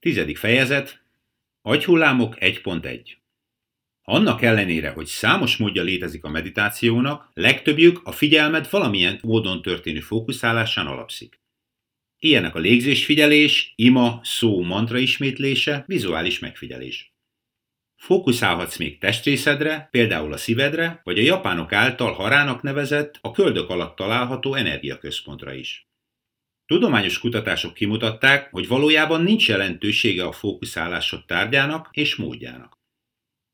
Tizedik fejezet. Agyhullámok 1.1 Annak ellenére, hogy számos módja létezik a meditációnak, legtöbbjük a figyelmet valamilyen módon történő fókuszálásán alapszik. Ilyenek a légzésfigyelés, ima, szó, mantra ismétlése, vizuális megfigyelés. Fókuszálhatsz még testrészedre, például a szívedre, vagy a japánok által harának nevezett, a köldök alatt található energiaközpontra is. Tudományos kutatások kimutatták, hogy valójában nincs jelentősége a fókuszálásod tárgyának és módjának.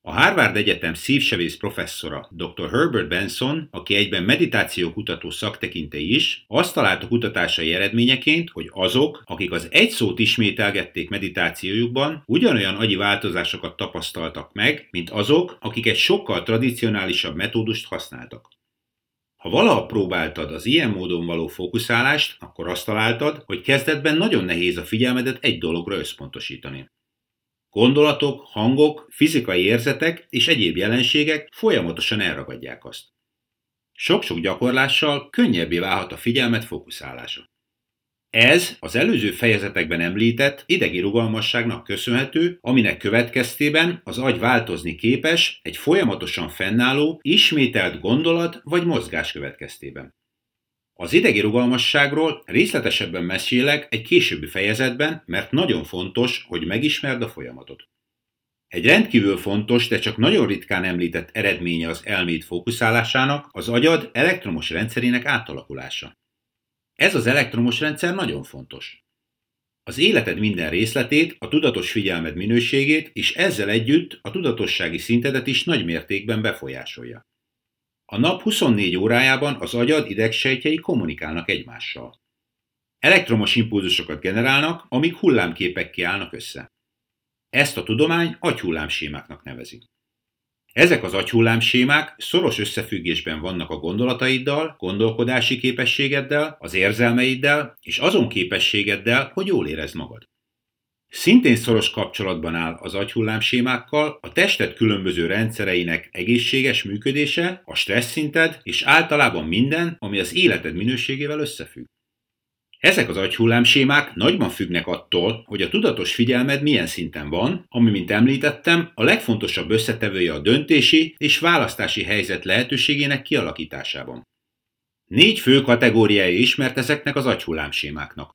A Harvard Egyetem szívsevész professzora dr. Herbert Benson, aki egyben meditációkutató szaktekintei is, azt találta kutatásai eredményeként, hogy azok, akik az egy szót ismételgették meditációjukban, ugyanolyan agyi változásokat tapasztaltak meg, mint azok, akik egy sokkal tradicionálisabb metódust használtak. Ha valaha próbáltad az ilyen módon való fókuszálást, akkor azt találtad, hogy kezdetben nagyon nehéz a figyelmedet egy dologra összpontosítani. Gondolatok, hangok, fizikai érzetek és egyéb jelenségek folyamatosan elragadják azt. Sok-sok gyakorlással könnyebbé válhat a figyelmet fókuszálása. Ez az előző fejezetekben említett idegi rugalmasságnak köszönhető, aminek következtében az agy változni képes egy folyamatosan fennálló, ismételt gondolat vagy mozgás következtében. Az idegi rugalmasságról részletesebben mesélek egy későbbi fejezetben, mert nagyon fontos, hogy megismerd a folyamatot. Egy rendkívül fontos, de csak nagyon ritkán említett eredménye az elmét fókuszálásának az agyad elektromos rendszerének átalakulása. Ez az elektromos rendszer nagyon fontos. Az életed minden részletét, a tudatos figyelmed minőségét és ezzel együtt a tudatossági szintedet is nagy mértékben befolyásolja. A nap 24 órájában az agyad idegsejtjei kommunikálnak egymással. Elektromos impulzusokat generálnak, amik hullámképekké állnak össze. Ezt a tudomány agyhullámsémáknak nevezi. Ezek az agyhullámsémák szoros összefüggésben vannak a gondolataiddal, gondolkodási képességeddel, az érzelmeiddel és azon képességeddel, hogy jól érezd magad. Szintén szoros kapcsolatban áll az agyhullámsémákkal a tested különböző rendszereinek egészséges működése, a stressz szinted és általában minden, ami az életed minőségével összefügg. Ezek az agyhullámsémák nagyban függnek attól, hogy a tudatos figyelmed milyen szinten van, ami, mint említettem, a legfontosabb összetevője a döntési és választási helyzet lehetőségének kialakításában. Négy fő kategóriája ismert ezeknek az agyhullámsémáknak.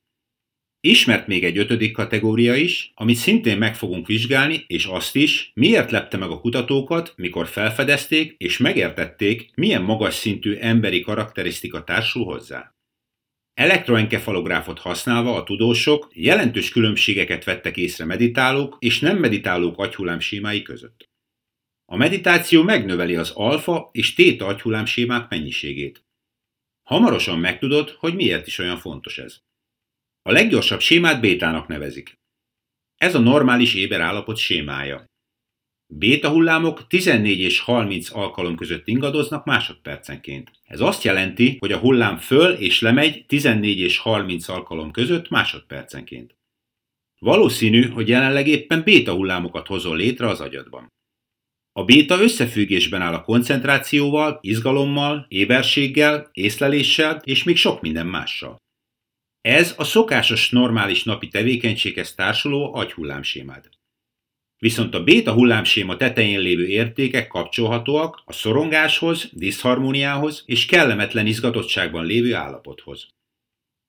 Ismert még egy ötödik kategória is, amit szintén meg fogunk vizsgálni, és azt is, miért lepte meg a kutatókat, mikor felfedezték és megértették, milyen magas szintű emberi karakterisztika társul hozzá. Elektroenkefalográfot használva a tudósok jelentős különbségeket vettek észre meditálók és nem meditálók agyhullámsémái között. A meditáció megnöveli az alfa és téta agyhullámsémák mennyiségét. Hamarosan megtudod, hogy miért is olyan fontos ez. A leggyorsabb sémát bétának nevezik. Ez a normális éber állapot sémája. Béta hullámok 14 és 30 alkalom között ingadoznak másodpercenként. Ez azt jelenti, hogy a hullám föl és lemegy 14 és 30 alkalom között másodpercenként. Valószínű, hogy jelenleg éppen béta hullámokat hozol létre az agyadban. A béta összefüggésben áll a koncentrációval, izgalommal, éberséggel, észleléssel és még sok minden mással. Ez a szokásos normális napi tevékenységhez társuló agyhullámsémád. Viszont a béta hullámséma tetején lévő értékek kapcsolhatóak a szorongáshoz, diszharmóniához és kellemetlen izgatottságban lévő állapothoz.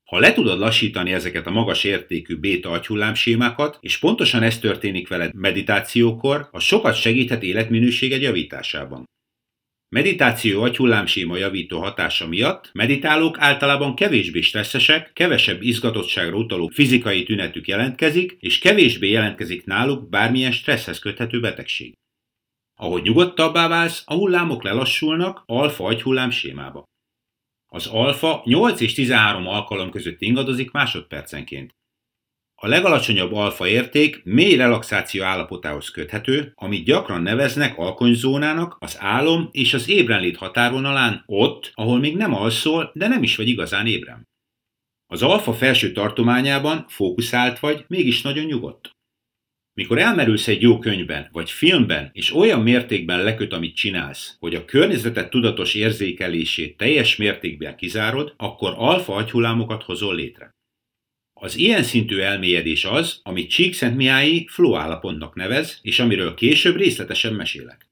Ha le tudod lassítani ezeket a magas értékű béta agyhullámsémákat, és pontosan ez történik veled meditációkor, az sokat segíthet életminőséged javításában. Meditáció agyhullámséma javító hatása miatt meditálók általában kevésbé stresszesek, kevesebb izgatottságra utaló fizikai tünetük jelentkezik, és kevésbé jelentkezik náluk bármilyen stresszhez köthető betegség. Ahogy nyugodtabbá válsz, a hullámok lelassulnak alfa agyhullám sémába. Az alfa 8 és 13 alkalom között ingadozik másodpercenként. A legalacsonyabb alfa érték mély relaxáció állapotához köthető, amit gyakran neveznek alkonyzónának az álom és az ébrenlét határvonalán ott, ahol még nem alszol, de nem is vagy igazán ébren. Az alfa felső tartományában fókuszált vagy, mégis nagyon nyugodt. Mikor elmerülsz egy jó könyvben vagy filmben, és olyan mértékben leköt, amit csinálsz, hogy a környezetet tudatos érzékelését teljes mértékben kizárod, akkor alfa agyhullámokat hozol létre. Az ilyen szintű elmélyedés az, amit Csíkszentmiályi flow állapotnak nevez, és amiről később részletesen mesélek.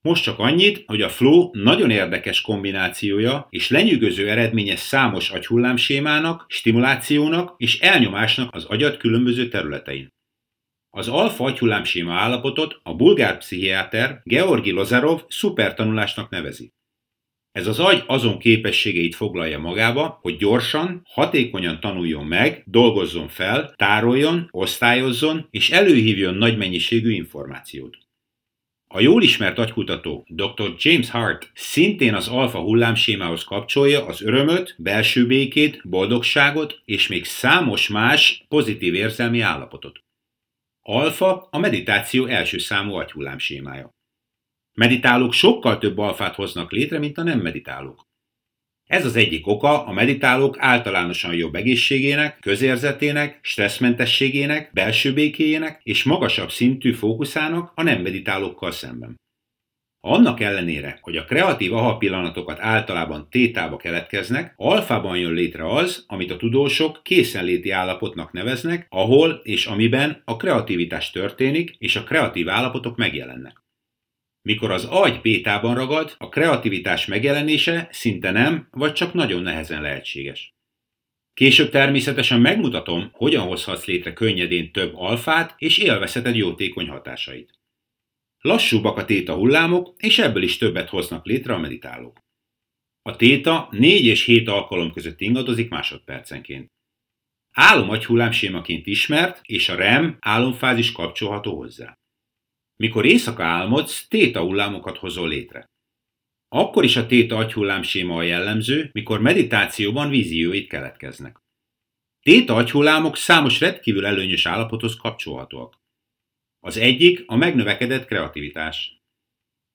Most csak annyit, hogy a flow nagyon érdekes kombinációja és lenyűgöző eredménye számos agyhullámsémának, stimulációnak és elnyomásnak az agyat különböző területein. Az alfa agyhullámséma állapotot a bulgár pszichiáter Georgi Lozarov szupertanulásnak nevezi. Ez az agy azon képességeit foglalja magába, hogy gyorsan, hatékonyan tanuljon meg, dolgozzon fel, tároljon, osztályozzon és előhívjon nagy mennyiségű információt. A jól ismert agykutató dr. James Hart szintén az alfa hullámsémához kapcsolja az örömöt, belső békét, boldogságot és még számos más pozitív érzelmi állapotot. Alfa a meditáció első számú agyhullámsémája. Meditálók sokkal több alfát hoznak létre, mint a nem meditálók. Ez az egyik oka a meditálók általánosan jobb egészségének, közérzetének, stresszmentességének, belső békéjének és magasabb szintű fókuszának a nem meditálókkal szemben. Annak ellenére, hogy a kreatív aha pillanatokat általában tétába keletkeznek, alfában jön létre az, amit a tudósok készenléti állapotnak neveznek, ahol és amiben a kreativitás történik, és a kreatív állapotok megjelennek. Mikor az agy bétában ragad, a kreativitás megjelenése szinte nem, vagy csak nagyon nehezen lehetséges. Később természetesen megmutatom, hogyan hozhatsz létre könnyedén több alfát, és élvezheted jótékony hatásait. Lassúbbak a téta hullámok, és ebből is többet hoznak létre a meditálók. A téta 4 és 7 alkalom között ingadozik másodpercenként. Álom agyhullámsémaként ismert, és a REM álomfázis kapcsolható hozzá. Mikor éjszaka álmodsz, téta hullámokat hozol létre. Akkor is a téta agyhullámséma a jellemző, mikor meditációban vízióit keletkeznek. Téta agyhullámok számos rendkívül előnyös állapothoz kapcsolhatóak. Az egyik a megnövekedett kreativitás.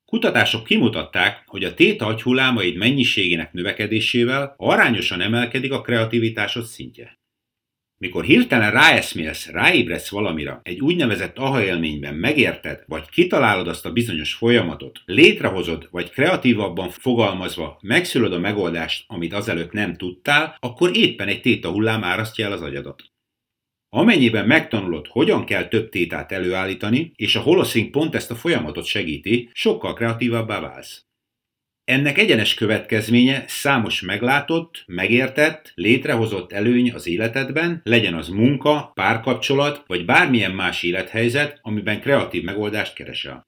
Kutatások kimutatták, hogy a téta agyhullámaid mennyiségének növekedésével arányosan emelkedik a kreativitásod szintje. Mikor hirtelen ráeszmélsz, ráébredsz valamira, egy úgynevezett aha élményben megérted, vagy kitalálod azt a bizonyos folyamatot, létrehozod, vagy kreatívabban fogalmazva megszülöd a megoldást, amit azelőtt nem tudtál, akkor éppen egy téta hullám árasztja el az agyadat. Amennyiben megtanulod, hogyan kell több tétát előállítani, és a holoszink pont ezt a folyamatot segíti, sokkal kreatívabbá válsz. Ennek egyenes következménye számos meglátott, megértett, létrehozott előny az életedben, legyen az munka, párkapcsolat, vagy bármilyen más élethelyzet, amiben kreatív megoldást keresel.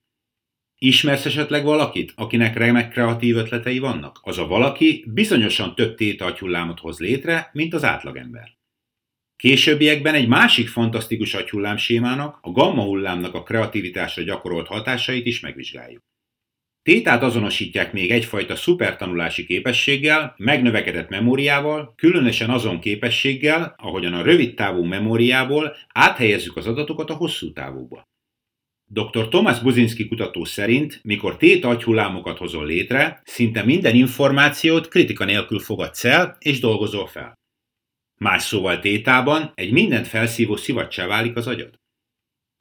Ismersz esetleg valakit, akinek remek kreatív ötletei vannak? Az a valaki bizonyosan több tétagyhullámot hoz létre, mint az átlagember. Későbbiekben egy másik fantasztikus agyhullámsémának, a gamma hullámnak a kreativitásra gyakorolt hatásait is megvizsgáljuk. Tétát azonosítják még egyfajta szupertanulási képességgel, megnövekedett memóriával, különösen azon képességgel, ahogyan a rövid távú memóriából áthelyezzük az adatokat a hosszú távúba. Dr. Thomas Buzinski kutató szerint, mikor téta agyhullámokat hozol létre, szinte minden információt kritika nélkül fogadsz el és dolgozol fel. Más szóval tétában egy mindent felszívó szivacsá válik az agyad.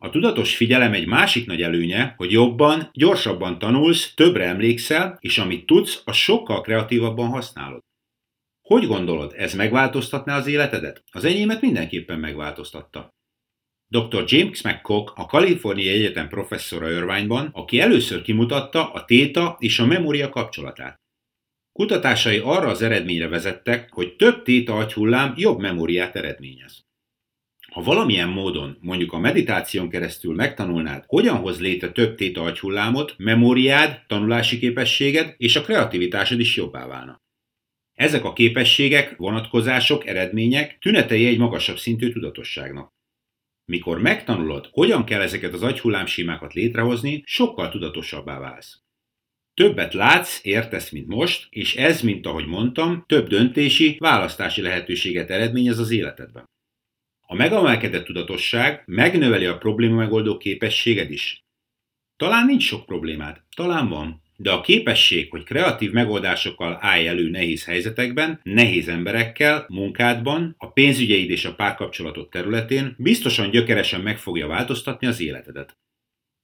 A tudatos figyelem egy másik nagy előnye, hogy jobban, gyorsabban tanulsz, többre emlékszel, és amit tudsz, az sokkal kreatívabban használod. Hogy gondolod, ez megváltoztatná az életedet? Az enyémet mindenképpen megváltoztatta. Dr. James McCock, a Kaliforniai Egyetem professzora Irvineban, aki először kimutatta a téta és a memória kapcsolatát. Kutatásai arra az eredményre vezettek, hogy több téta agyhullám jobb memóriát eredményez. Ha valamilyen módon, mondjuk a meditáción keresztül megtanulnád, hogyan hoz létre több téta agyhullámot, memóriád, tanulási képességed és a kreativitásod is jobbá válna. Ezek a képességek, vonatkozások, eredmények tünetei egy magasabb szintű tudatosságnak. Mikor megtanulod, hogyan kell ezeket az agyhullámsímákat létrehozni, sokkal tudatosabbá válsz. Többet látsz, értesz, mint most, és ez, mint ahogy mondtam, több döntési, választási lehetőséget eredményez az életedben. A megemelkedett tudatosság megnöveli a probléma megoldó képességed is. Talán nincs sok problémád, talán van, de a képesség, hogy kreatív megoldásokkal állj elő nehéz helyzetekben, nehéz emberekkel, munkádban, a pénzügyeid és a párkapcsolatot területén biztosan gyökeresen meg fogja változtatni az életedet.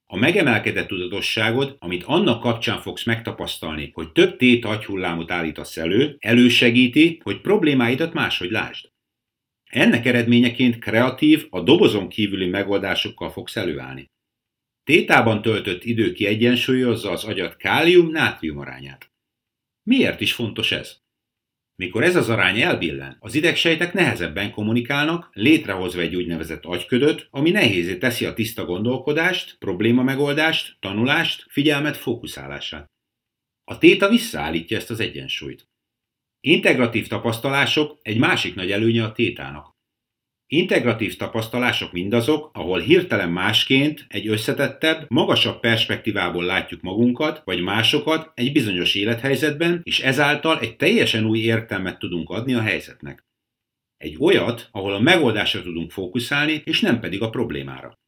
A megemelkedett tudatosságod, amit annak kapcsán fogsz megtapasztalni, hogy több tét agyhullámot állítasz elő, elősegíti, hogy problémáidat máshogy lásd. Ennek eredményeként kreatív, a dobozon kívüli megoldásokkal fogsz előállni. Tétában töltött idő kiegyensúlyozza az agyat kálium-nátrium arányát. Miért is fontos ez? Mikor ez az arány elbillen, az idegsejtek nehezebben kommunikálnak, létrehozva egy úgynevezett agyködöt, ami nehézé teszi a tiszta gondolkodást, problémamegoldást, tanulást, figyelmet, fókuszálását. A téta visszaállítja ezt az egyensúlyt. Integratív tapasztalások egy másik nagy előnye a tétának. Integratív tapasztalások mindazok, ahol hirtelen másként, egy összetettebb, magasabb perspektívából látjuk magunkat vagy másokat egy bizonyos élethelyzetben, és ezáltal egy teljesen új értelmet tudunk adni a helyzetnek. Egy olyat, ahol a megoldásra tudunk fókuszálni, és nem pedig a problémára.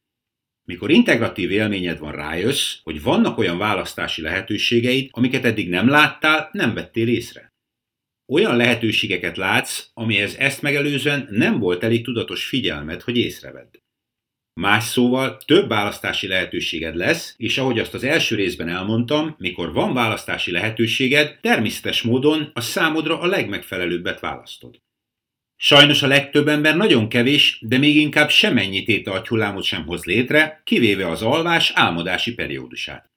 Mikor integratív élményed van, rájössz, hogy vannak olyan választási lehetőségeid, amiket eddig nem láttál, nem vettél észre olyan lehetőségeket látsz, amihez ezt megelőzően nem volt elég tudatos figyelmed, hogy észrevedd. Más szóval több választási lehetőséged lesz, és ahogy azt az első részben elmondtam, mikor van választási lehetőséged, természetes módon a számodra a legmegfelelőbbet választod. Sajnos a legtöbb ember nagyon kevés, de még inkább semennyi téta agyhullámot sem hoz létre, kivéve az alvás álmodási periódusát.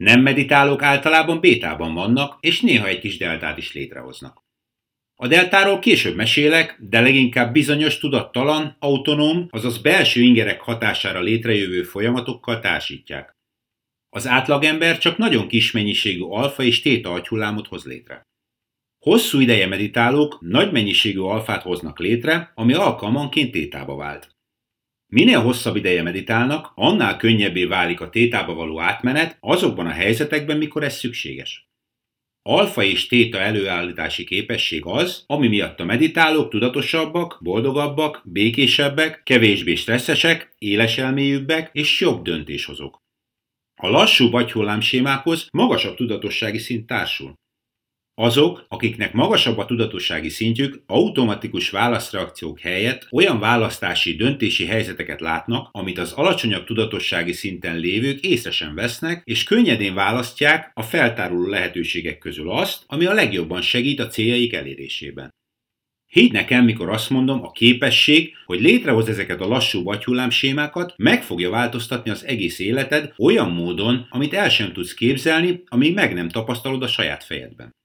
Nem meditálók általában bétában vannak, és néha egy kis deltát is létrehoznak. A deltáról később mesélek, de leginkább bizonyos tudattalan, autonóm, azaz belső ingerek hatására létrejövő folyamatokkal társítják. Az átlagember csak nagyon kis mennyiségű alfa és téta agyhullámot hoz létre. Hosszú ideje meditálók nagy mennyiségű alfát hoznak létre, ami alkalmanként tétába vált. Minél hosszabb ideje meditálnak, annál könnyebbé válik a tétába való átmenet azokban a helyzetekben, mikor ez szükséges. Alfa és téta előállítási képesség az, ami miatt a meditálók tudatosabbak, boldogabbak, békésebbek, kevésbé stresszesek, éleselméjűbbek és jobb döntéshozók. A lassú sémákhoz magasabb tudatossági szint társul. Azok, akiknek magasabb a tudatossági szintjük, automatikus válaszreakciók helyett olyan választási, döntési helyzeteket látnak, amit az alacsonyabb tudatossági szinten lévők észre sem vesznek, és könnyedén választják a feltáruló lehetőségek közül azt, ami a legjobban segít a céljaik elérésében. Higgy nekem, mikor azt mondom, a képesség, hogy létrehoz ezeket a lassú sémákat, meg fogja változtatni az egész életed olyan módon, amit el sem tudsz képzelni, amíg meg nem tapasztalod a saját fejedben.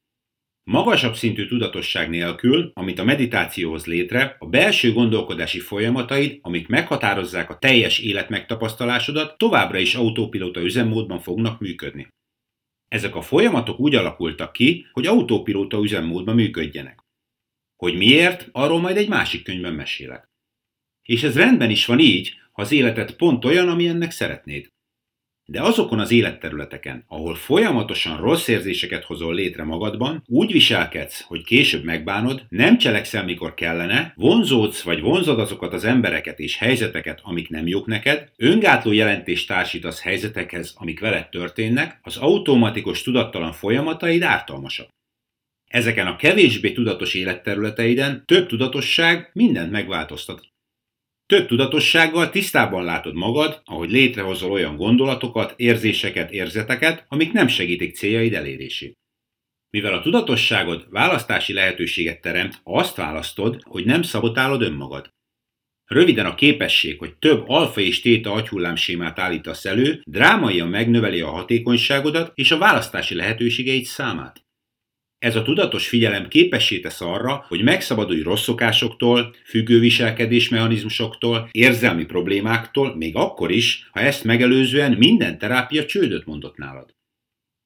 Magasabb szintű tudatosság nélkül, amit a meditációhoz létre, a belső gondolkodási folyamataid, amik meghatározzák a teljes élet megtapasztalásodat, továbbra is autópilóta üzemmódban fognak működni. Ezek a folyamatok úgy alakultak ki, hogy autópilóta üzemmódban működjenek. Hogy miért, arról majd egy másik könyvben mesélek. És ez rendben is van így, ha az életed pont olyan, amilyennek szeretnéd. De azokon az életterületeken, ahol folyamatosan rossz érzéseket hozol létre magadban, úgy viselkedsz, hogy később megbánod, nem cselekszel, mikor kellene, vonzódsz vagy vonzod azokat az embereket és helyzeteket, amik nem jók neked, öngátló jelentést társítasz helyzetekhez, amik veled történnek, az automatikus tudattalan folyamataid ártalmasak. Ezeken a kevésbé tudatos életterületeiden több tudatosság mindent megváltoztat. Több tudatossággal tisztában látod magad, ahogy létrehozol olyan gondolatokat, érzéseket, érzeteket, amik nem segítik céljaid elérését. Mivel a tudatosságod választási lehetőséget teremt, azt választod, hogy nem szabotálod önmagad. Röviden a képesség, hogy több alfa és téta agyhullámsémát állítasz elő, drámaian megnöveli a hatékonyságodat és a választási lehetőségeid számát. Ez a tudatos figyelem képessé tesz arra, hogy megszabadulj rossz szokásoktól, függőviselkedés mechanizmusoktól, érzelmi problémáktól, még akkor is, ha ezt megelőzően minden terápia csődöt mondott nálad.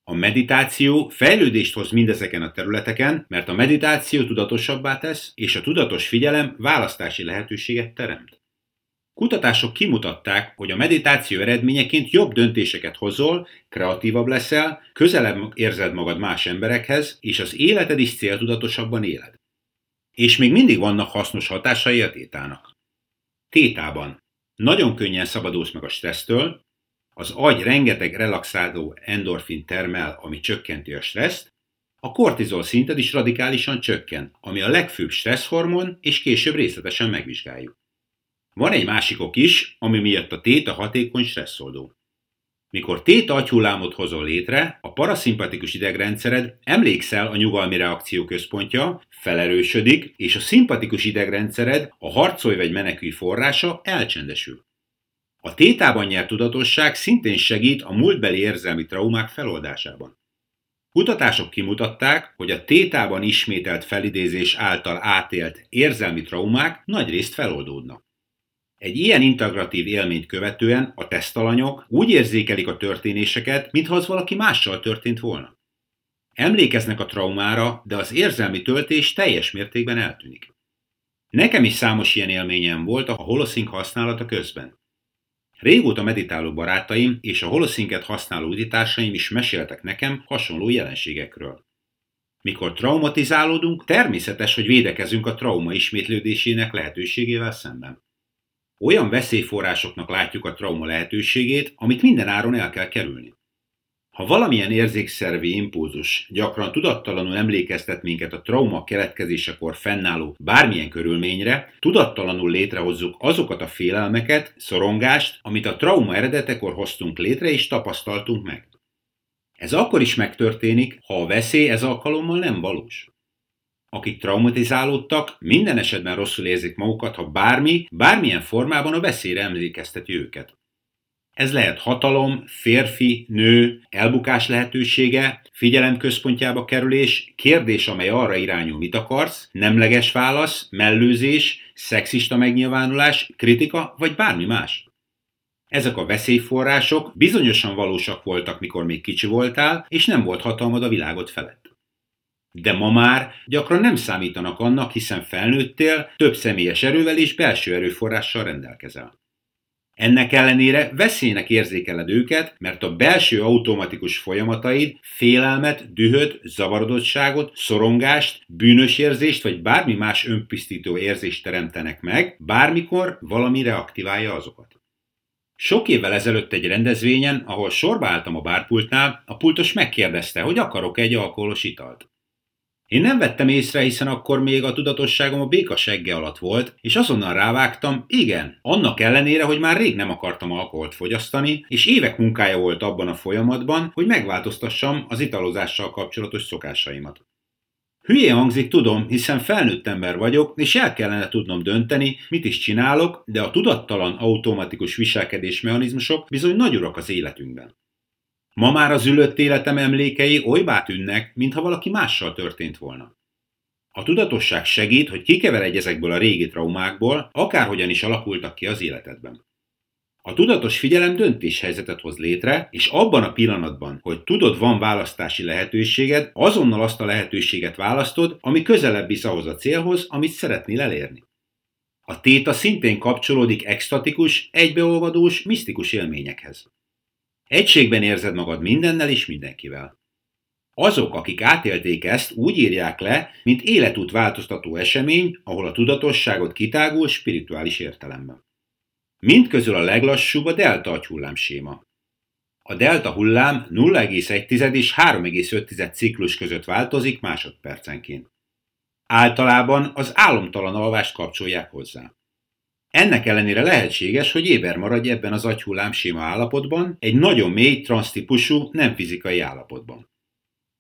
A meditáció fejlődést hoz mindezeken a területeken, mert a meditáció tudatosabbá tesz, és a tudatos figyelem választási lehetőséget teremt. Kutatások kimutatták, hogy a meditáció eredményeként jobb döntéseket hozol, kreatívabb leszel, közelebb érzed magad más emberekhez, és az életed is céltudatosabban éled. És még mindig vannak hasznos hatásai a tétának. Tétában nagyon könnyen szabadulsz meg a stressztől, az agy rengeteg relaxáló endorfin termel, ami csökkenti a stresszt, a kortizol szinted is radikálisan csökken, ami a legfőbb stresszhormon, és később részletesen megvizsgáljuk. Van egy másik ok is, ami miatt a téta hatékony stresszoldó. Mikor téta agyhullámot hozol létre, a paraszimpatikus idegrendszered emlékszel a nyugalmi reakció központja, felerősödik, és a szimpatikus idegrendszered, a harcolj vagy menekülj forrása elcsendesül. A tétában nyert tudatosság szintén segít a múltbeli érzelmi traumák feloldásában. Kutatások kimutatták, hogy a tétában ismételt felidézés által átélt érzelmi traumák nagyrészt feloldódnak. Egy ilyen integratív élményt követően a tesztalanyok úgy érzékelik a történéseket, mintha az valaki mással történt volna. Emlékeznek a traumára, de az érzelmi töltés teljes mértékben eltűnik. Nekem is számos ilyen élményem volt a holoszink használata közben. Régóta meditáló barátaim és a holoszinket használó uditársaim is meséltek nekem hasonló jelenségekről. Mikor traumatizálódunk, természetes, hogy védekezünk a trauma ismétlődésének lehetőségével szemben. Olyan veszélyforrásoknak látjuk a trauma lehetőségét, amit minden áron el kell kerülni. Ha valamilyen érzékszervi impulzus gyakran tudattalanul emlékeztet minket a trauma keletkezésekor fennálló bármilyen körülményre, tudattalanul létrehozzuk azokat a félelmeket, szorongást, amit a trauma eredetekor hoztunk létre és tapasztaltunk meg. Ez akkor is megtörténik, ha a veszély ez alkalommal nem valós. Akik traumatizálódtak, minden esetben rosszul érzik magukat, ha bármi, bármilyen formában a veszélyre emlékezteti őket. Ez lehet hatalom, férfi, nő, elbukás lehetősége, figyelem központjába kerülés, kérdés, amely arra irányul, mit akarsz, nemleges válasz, mellőzés, szexista megnyilvánulás, kritika vagy bármi más. Ezek a veszélyforrások bizonyosan valósak voltak, mikor még kicsi voltál, és nem volt hatalmad a világot felett. De ma már gyakran nem számítanak annak, hiszen felnőttél, több személyes erővel és belső erőforrással rendelkezel. Ennek ellenére veszélynek érzékeled őket, mert a belső automatikus folyamataid félelmet, dühöt, zavarodottságot, szorongást, bűnös érzést vagy bármi más önpisztító érzést teremtenek meg, bármikor valami reaktiválja azokat. Sok évvel ezelőtt egy rendezvényen, ahol sorba álltam a bárpultnál, a pultos megkérdezte, hogy akarok egy alkoholos italt. Én nem vettem észre, hiszen akkor még a tudatosságom a béka segge alatt volt, és azonnal rávágtam, igen, annak ellenére, hogy már rég nem akartam alkoholt fogyasztani, és évek munkája volt abban a folyamatban, hogy megváltoztassam az italozással kapcsolatos szokásaimat. Hülye hangzik, tudom, hiszen felnőtt ember vagyok, és el kellene tudnom dönteni, mit is csinálok, de a tudattalan automatikus viselkedés mechanizmusok bizony nagy urak az életünkben. Ma már az ülött életem emlékei olybá tűnnek, mintha valaki mással történt volna. A tudatosság segít, hogy kikeveredj ezekből a régi traumákból, akárhogyan is alakultak ki az életedben. A tudatos figyelem döntéshelyzetet hoz létre, és abban a pillanatban, hogy tudod, van választási lehetőséged, azonnal azt a lehetőséget választod, ami közelebb visz ahhoz a célhoz, amit szeretnél elérni. A téta szintén kapcsolódik extatikus, egybeolvadós, misztikus élményekhez. Egységben érzed magad mindennel és mindenkivel. Azok, akik átélték ezt, úgy írják le, mint életút változtató esemény, ahol a tudatosságot kitágul spirituális értelemben. Mindközül a leglassúbb a delta agyhullám séma. A delta hullám 0,1 és 3,5 ciklus között változik másodpercenként. Általában az álomtalan alvást kapcsolják hozzá. Ennek ellenére lehetséges, hogy éber maradj ebben az agyhullám sima állapotban, egy nagyon mély, transztípusú, nem fizikai állapotban.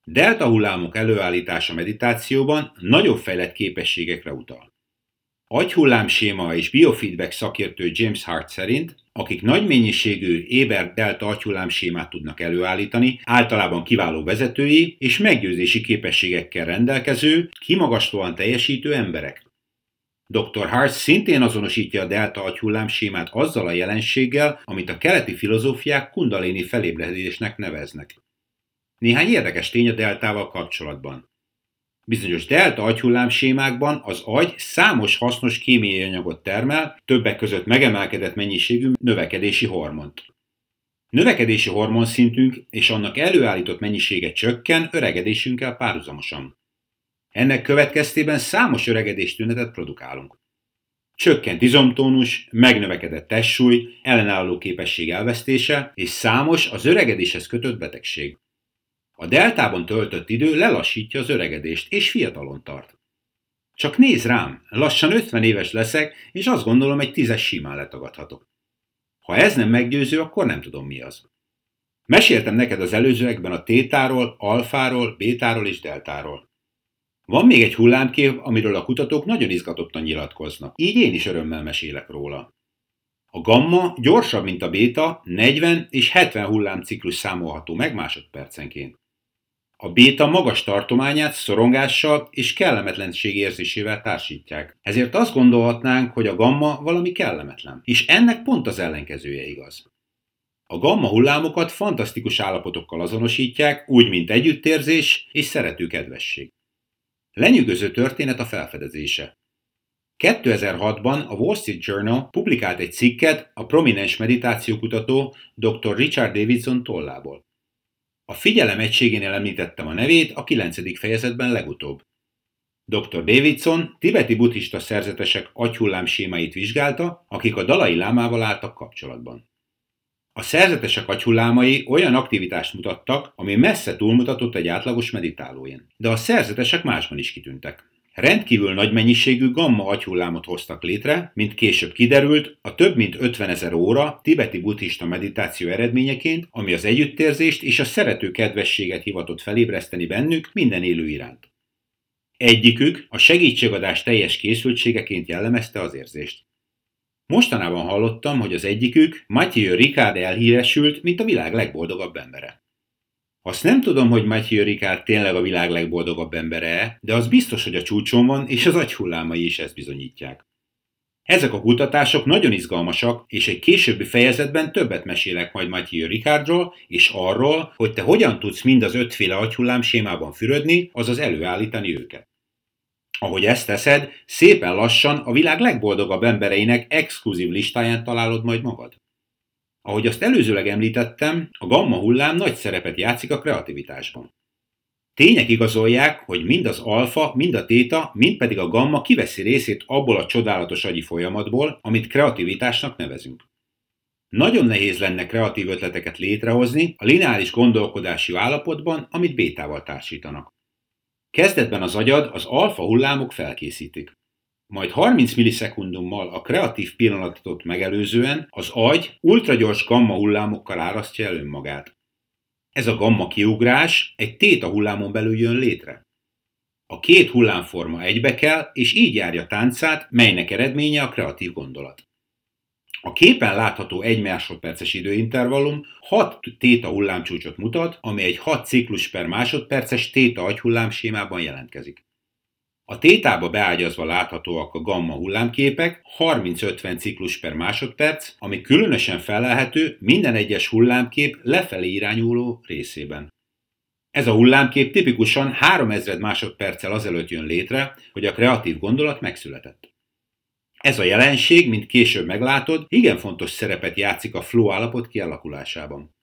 Delta hullámok előállítása meditációban nagyobb fejlett képességekre utal. Agyhullámséma és biofeedback szakértő James Hart szerint, akik nagy mennyiségű éber delta agyhullámsémát tudnak előállítani, általában kiváló vezetői és meggyőzési képességekkel rendelkező, kimagaslóan teljesítő emberek. Dr. Hart szintén azonosítja a delta agyhullám sémát azzal a jelenséggel, amit a keleti filozófiák kundalini felébredésnek neveznek. Néhány érdekes tény a deltával kapcsolatban. Bizonyos delta agyhullám sémákban az agy számos hasznos kémiai anyagot termel, többek között megemelkedett mennyiségű növekedési hormont. Növekedési hormonszintünk és annak előállított mennyisége csökken öregedésünkkel párhuzamosan. Ennek következtében számos öregedés tünetet produkálunk. Csökkent izomtónus, megnövekedett testsúly, ellenálló képesség elvesztése és számos az öregedéshez kötött betegség. A deltában töltött idő lelassítja az öregedést és fiatalon tart. Csak néz rám, lassan 50 éves leszek, és azt gondolom, egy tízes simán letagadhatok. Ha ez nem meggyőző, akkor nem tudom mi az. Meséltem neked az előzőekben a tétáról, alfáról, bétáról és deltáról. Van még egy hullámkép, amiről a kutatók nagyon izgatottan nyilatkoznak, így én is örömmel mesélek róla. A gamma gyorsabb, mint a béta, 40 és 70 hullámciklus számolható meg másodpercenként. A béta magas tartományát szorongással és kellemetlenség érzésével társítják. Ezért azt gondolhatnánk, hogy a gamma valami kellemetlen. És ennek pont az ellenkezője igaz. A gamma hullámokat fantasztikus állapotokkal azonosítják, úgy, mint együttérzés és szerető kedvesség. Lenyűgöző történet a felfedezése. 2006-ban a Wall Street Journal publikált egy cikket a prominens meditációkutató dr. Richard Davidson tollából. A figyelem egységénél említettem a nevét a 9. fejezetben legutóbb. Dr. Davidson tibeti buddhista szerzetesek agyhullám sémáit vizsgálta, akik a dalai lámával álltak kapcsolatban. A szerzetesek agyhullámai olyan aktivitást mutattak, ami messze túlmutatott egy átlagos meditálóján. De a szerzetesek másban is kitűntek. Rendkívül nagy mennyiségű gamma agyhullámot hoztak létre, mint később kiderült, a több mint 50 ezer óra tibeti buddhista meditáció eredményeként, ami az együttérzést és a szerető kedvességet hivatott felébreszteni bennük minden élő iránt. Egyikük a segítségadás teljes készültségeként jellemezte az érzést. Mostanában hallottam, hogy az egyikük, Mathieu Ricard elhíresült, mint a világ legboldogabb embere. Azt nem tudom, hogy Mathieu Ricard tényleg a világ legboldogabb embere, de az biztos, hogy a csúcson van, és az agyhullámai is ezt bizonyítják. Ezek a kutatások nagyon izgalmasak, és egy későbbi fejezetben többet mesélek majd Mathieu Ricardról, és arról, hogy te hogyan tudsz mind az ötféle agyhullám sémában fürödni, azaz előállítani őket. Ahogy ezt teszed, szépen lassan a világ legboldogabb embereinek exkluzív listáján találod majd magad. Ahogy azt előzőleg említettem, a gamma hullám nagy szerepet játszik a kreativitásban. Tények igazolják, hogy mind az alfa, mind a téta, mind pedig a gamma kiveszi részét abból a csodálatos agyi folyamatból, amit kreativitásnak nevezünk. Nagyon nehéz lenne kreatív ötleteket létrehozni a lineáris gondolkodási állapotban, amit bétával társítanak. Kezdetben az agyad az alfa hullámok felkészítik. Majd 30 millisekundummal a kreatív pillanatot megelőzően az agy ultragyors gamma hullámokkal árasztja el önmagát. Ez a gamma kiugrás egy téta hullámon belül jön létre. A két hullámforma egybe kell, és így járja táncát, melynek eredménye a kreatív gondolat. A képen látható 1 másodperces időintervallum 6 téta hullámcsúcsot mutat, ami egy 6 ciklus per másodperces téta agyhullám sémában jelentkezik. A tétába beágyazva láthatóak a gamma hullámképek 30-50 ciklus per másodperc, ami különösen felelhető minden egyes hullámkép lefelé irányuló részében. Ez a hullámkép tipikusan 3000 másodperccel azelőtt jön létre, hogy a kreatív gondolat megszületett. Ez a jelenség, mint később meglátod, igen fontos szerepet játszik a flow állapot kialakulásában.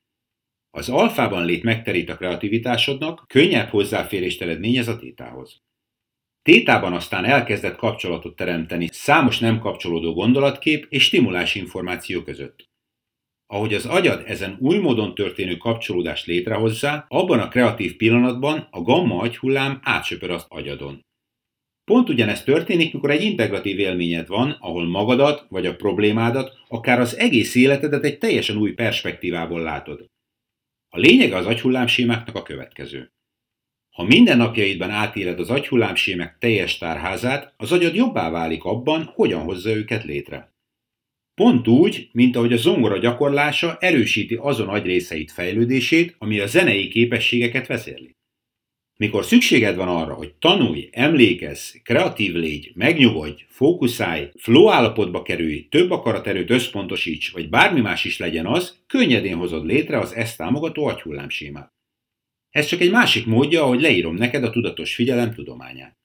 Az alfában lét megterít a kreativitásodnak, könnyebb hozzáférést eredményez a tétához. Tétában aztán elkezdett kapcsolatot teremteni számos nem kapcsolódó gondolatkép és stimulás információ között. Ahogy az agyad ezen új módon történő kapcsolódást létrehozza, abban a kreatív pillanatban a gamma agyhullám átsöpör az agyadon. Pont ugyanezt történik, mikor egy integratív élményed van, ahol magadat vagy a problémádat, akár az egész életedet egy teljesen új perspektívából látod. A lényege az agyhullámsémáknak a következő. Ha minden napjaidban átéled az agyhullámsémek teljes tárházát, az agyad jobbá válik abban, hogyan hozza őket létre. Pont úgy, mint ahogy a zongora gyakorlása erősíti azon agyrészeit fejlődését, ami a zenei képességeket vezérli. Mikor szükséged van arra, hogy tanulj, emlékezz, kreatív légy, megnyugodj, fókuszálj, flow állapotba kerülj, több akaraterőt összpontosíts, vagy bármi más is legyen az, könnyedén hozod létre az ezt támogató agyhullámsémát. Ez csak egy másik módja, ahogy leírom neked a tudatos figyelem tudományát.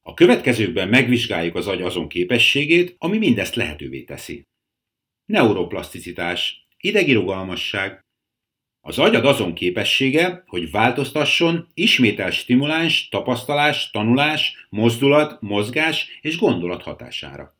A következőkben megvizsgáljuk az agy azon képességét, ami mindezt lehetővé teszi. Neuroplaszticitás, idegi rugalmasság, az agyad azon képessége, hogy változtasson ismétel stimuláns, tapasztalás, tanulás, mozdulat, mozgás és gondolat hatására.